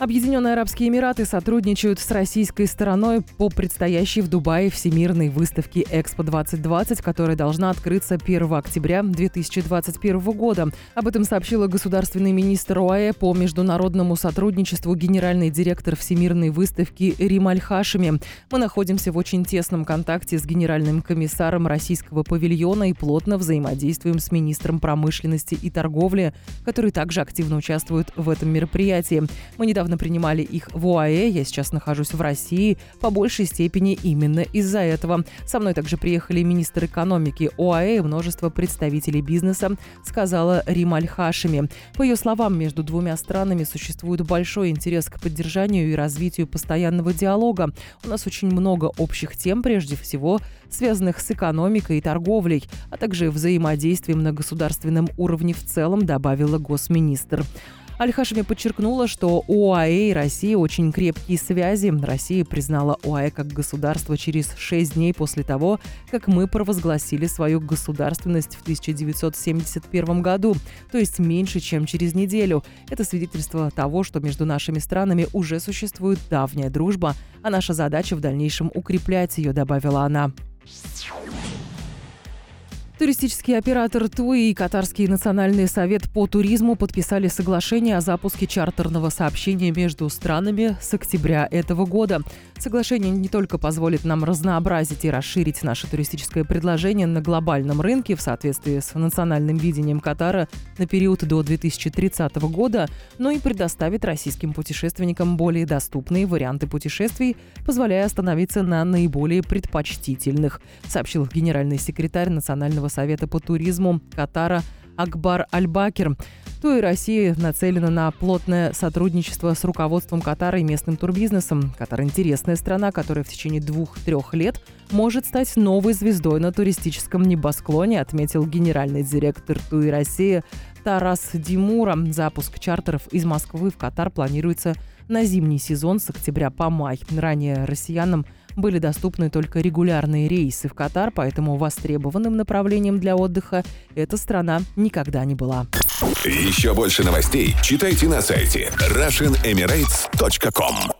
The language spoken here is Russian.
Объединенные Арабские Эмираты сотрудничают с российской стороной по предстоящей в Дубае Всемирной выставке «Экспо-2020», которая должна открыться 1 октября 2021 года. Об этом сообщила государственный министр ОАЭ по международному сотрудничеству генеральный директор Всемирной выставки Рим Аль-Хашими. Мы находимся в очень тесном контакте с генеральным комиссаром российского павильона и плотно взаимодействуем с министром промышленности и торговли, который также активно участвует в этом мероприятии. Мы недавно недавно принимали их в ОАЭ, я сейчас нахожусь в России, по большей степени именно из-за этого. Со мной также приехали министр экономики ОАЭ и множество представителей бизнеса, сказала Рима Аль-Хашими. По ее словам, между двумя странами существует большой интерес к поддержанию и развитию постоянного диалога. У нас очень много общих тем, прежде всего, связанных с экономикой и торговлей, а также взаимодействием на государственном уровне в целом, добавила госминистр. Аль-Хашими подчеркнула, что ОАЭ и России очень крепкие связи. Россия признала ОАЭ как государство через шесть дней после того, как мы провозгласили свою государственность в 1971 году, то есть меньше, чем через неделю. Это свидетельство того, что между нашими странами уже существует давняя дружба, а наша задача в дальнейшем укреплять ее, добавила она. Туристический оператор ТУИ и Катарский национальный совет по туризму подписали соглашение о запуске чартерного сообщения между странами с октября этого года. Соглашение не только позволит нам разнообразить и расширить наше туристическое предложение на глобальном рынке в соответствии с национальным видением Катара на период до 2030 года, но и предоставит российским путешественникам более доступные варианты путешествий, позволяя остановиться на наиболее предпочтительных, сообщил генеральный секретарь Национального совета по туризму Катара Акбар Альбакер то и Россия нацелена на плотное сотрудничество с руководством Катара и местным турбизнесом. Катар – интересная страна, которая в течение двух-трех лет может стать новой звездой на туристическом небосклоне, отметил генеральный директор ТУИ России Тарас Димура. Запуск чартеров из Москвы в Катар планируется на зимний сезон с октября по май. Ранее россиянам были доступны только регулярные рейсы в Катар, поэтому востребованным направлением для отдыха эта страна никогда не была. Еще больше новостей читайте на сайте RussianEmirates.com